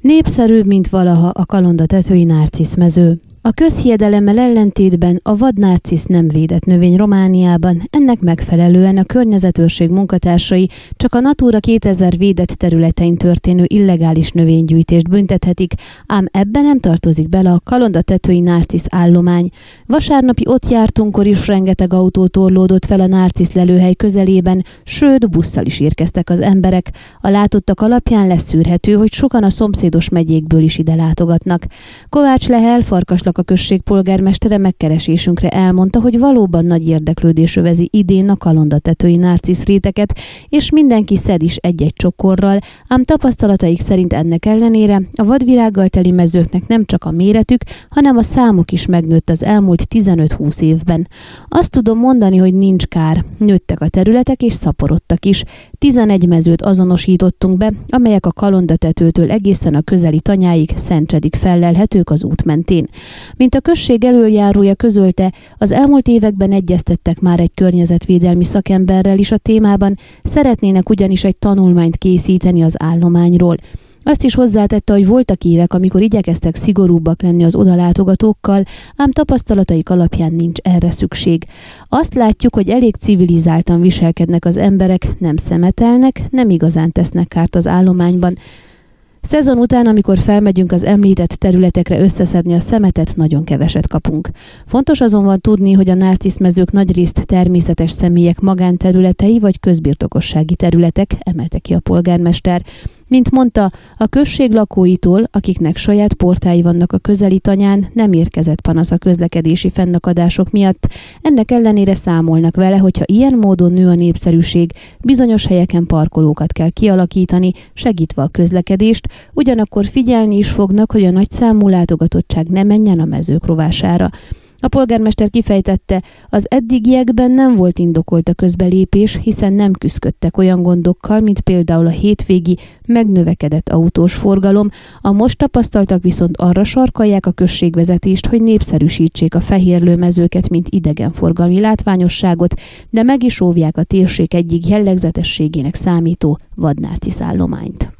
Népszerűbb, mint valaha a kalonda tetői mező. A közhiedelemmel ellentétben a vadnárcisz nem védett növény Romániában, ennek megfelelően a környezetőrség munkatársai csak a Natura 2000 védett területein történő illegális növénygyűjtést büntethetik, ám ebben nem tartozik bele a kalonda tetői nárcisz állomány. Vasárnapi ott jártunkkor is rengeteg autó torlódott fel a nárcisz lelőhely közelében, sőt busszal is érkeztek az emberek. A látottak alapján leszűrhető, hogy sokan a szomszédos megyékből is ide látogatnak. Kovács Lehel, Farkas a község polgármestere megkeresésünkre elmondta, hogy valóban nagy érdeklődés övezi idén a kalondatetői nárcisz réteket, és mindenki szed is egy-egy csokorral, ám tapasztalataik szerint ennek ellenére a vadvirággal teli mezőknek nem csak a méretük, hanem a számuk is megnőtt az elmúlt 15-20 évben. Azt tudom mondani, hogy nincs kár. Nőttek a területek és szaporodtak is. 11 mezőt azonosítottunk be, amelyek a kalondatetőtől egészen a közeli tanyáig Szentsedik fellelhetők az út mentén. Mint a község elöljárója közölte, az elmúlt években egyeztettek már egy környezetvédelmi szakemberrel is a témában, szeretnének ugyanis egy tanulmányt készíteni az állományról. Azt is hozzátette, hogy voltak évek, amikor igyekeztek szigorúbbak lenni az odalátogatókkal, ám tapasztalataik alapján nincs erre szükség. Azt látjuk, hogy elég civilizáltan viselkednek az emberek, nem szemetelnek, nem igazán tesznek kárt az állományban, Szezon után, amikor felmegyünk az említett területekre összeszedni a szemetet, nagyon keveset kapunk. Fontos azonban tudni, hogy a narciszmezők nagyrészt természetes személyek magánterületei vagy közbirtokossági területek, emelte ki a polgármester. Mint mondta, a község lakóitól, akiknek saját portái vannak a közeli tanyán, nem érkezett panasz a közlekedési fennakadások miatt. Ennek ellenére számolnak vele, hogyha ilyen módon nő a népszerűség, bizonyos helyeken parkolókat kell kialakítani, segítve a közlekedést, ugyanakkor figyelni is fognak, hogy a nagy számú látogatottság ne menjen a mezők rovására. A polgármester kifejtette, az eddigiekben nem volt indokolt a közbelépés, hiszen nem küzdöttek olyan gondokkal, mint például a hétvégi megnövekedett autós forgalom, a most tapasztaltak viszont arra sarkalják a községvezetést, hogy népszerűsítsék a fehérlőmezőket, mint idegenforgalmi látványosságot, de meg is óvják a térség egyik jellegzetességének számító vadnáci állományt.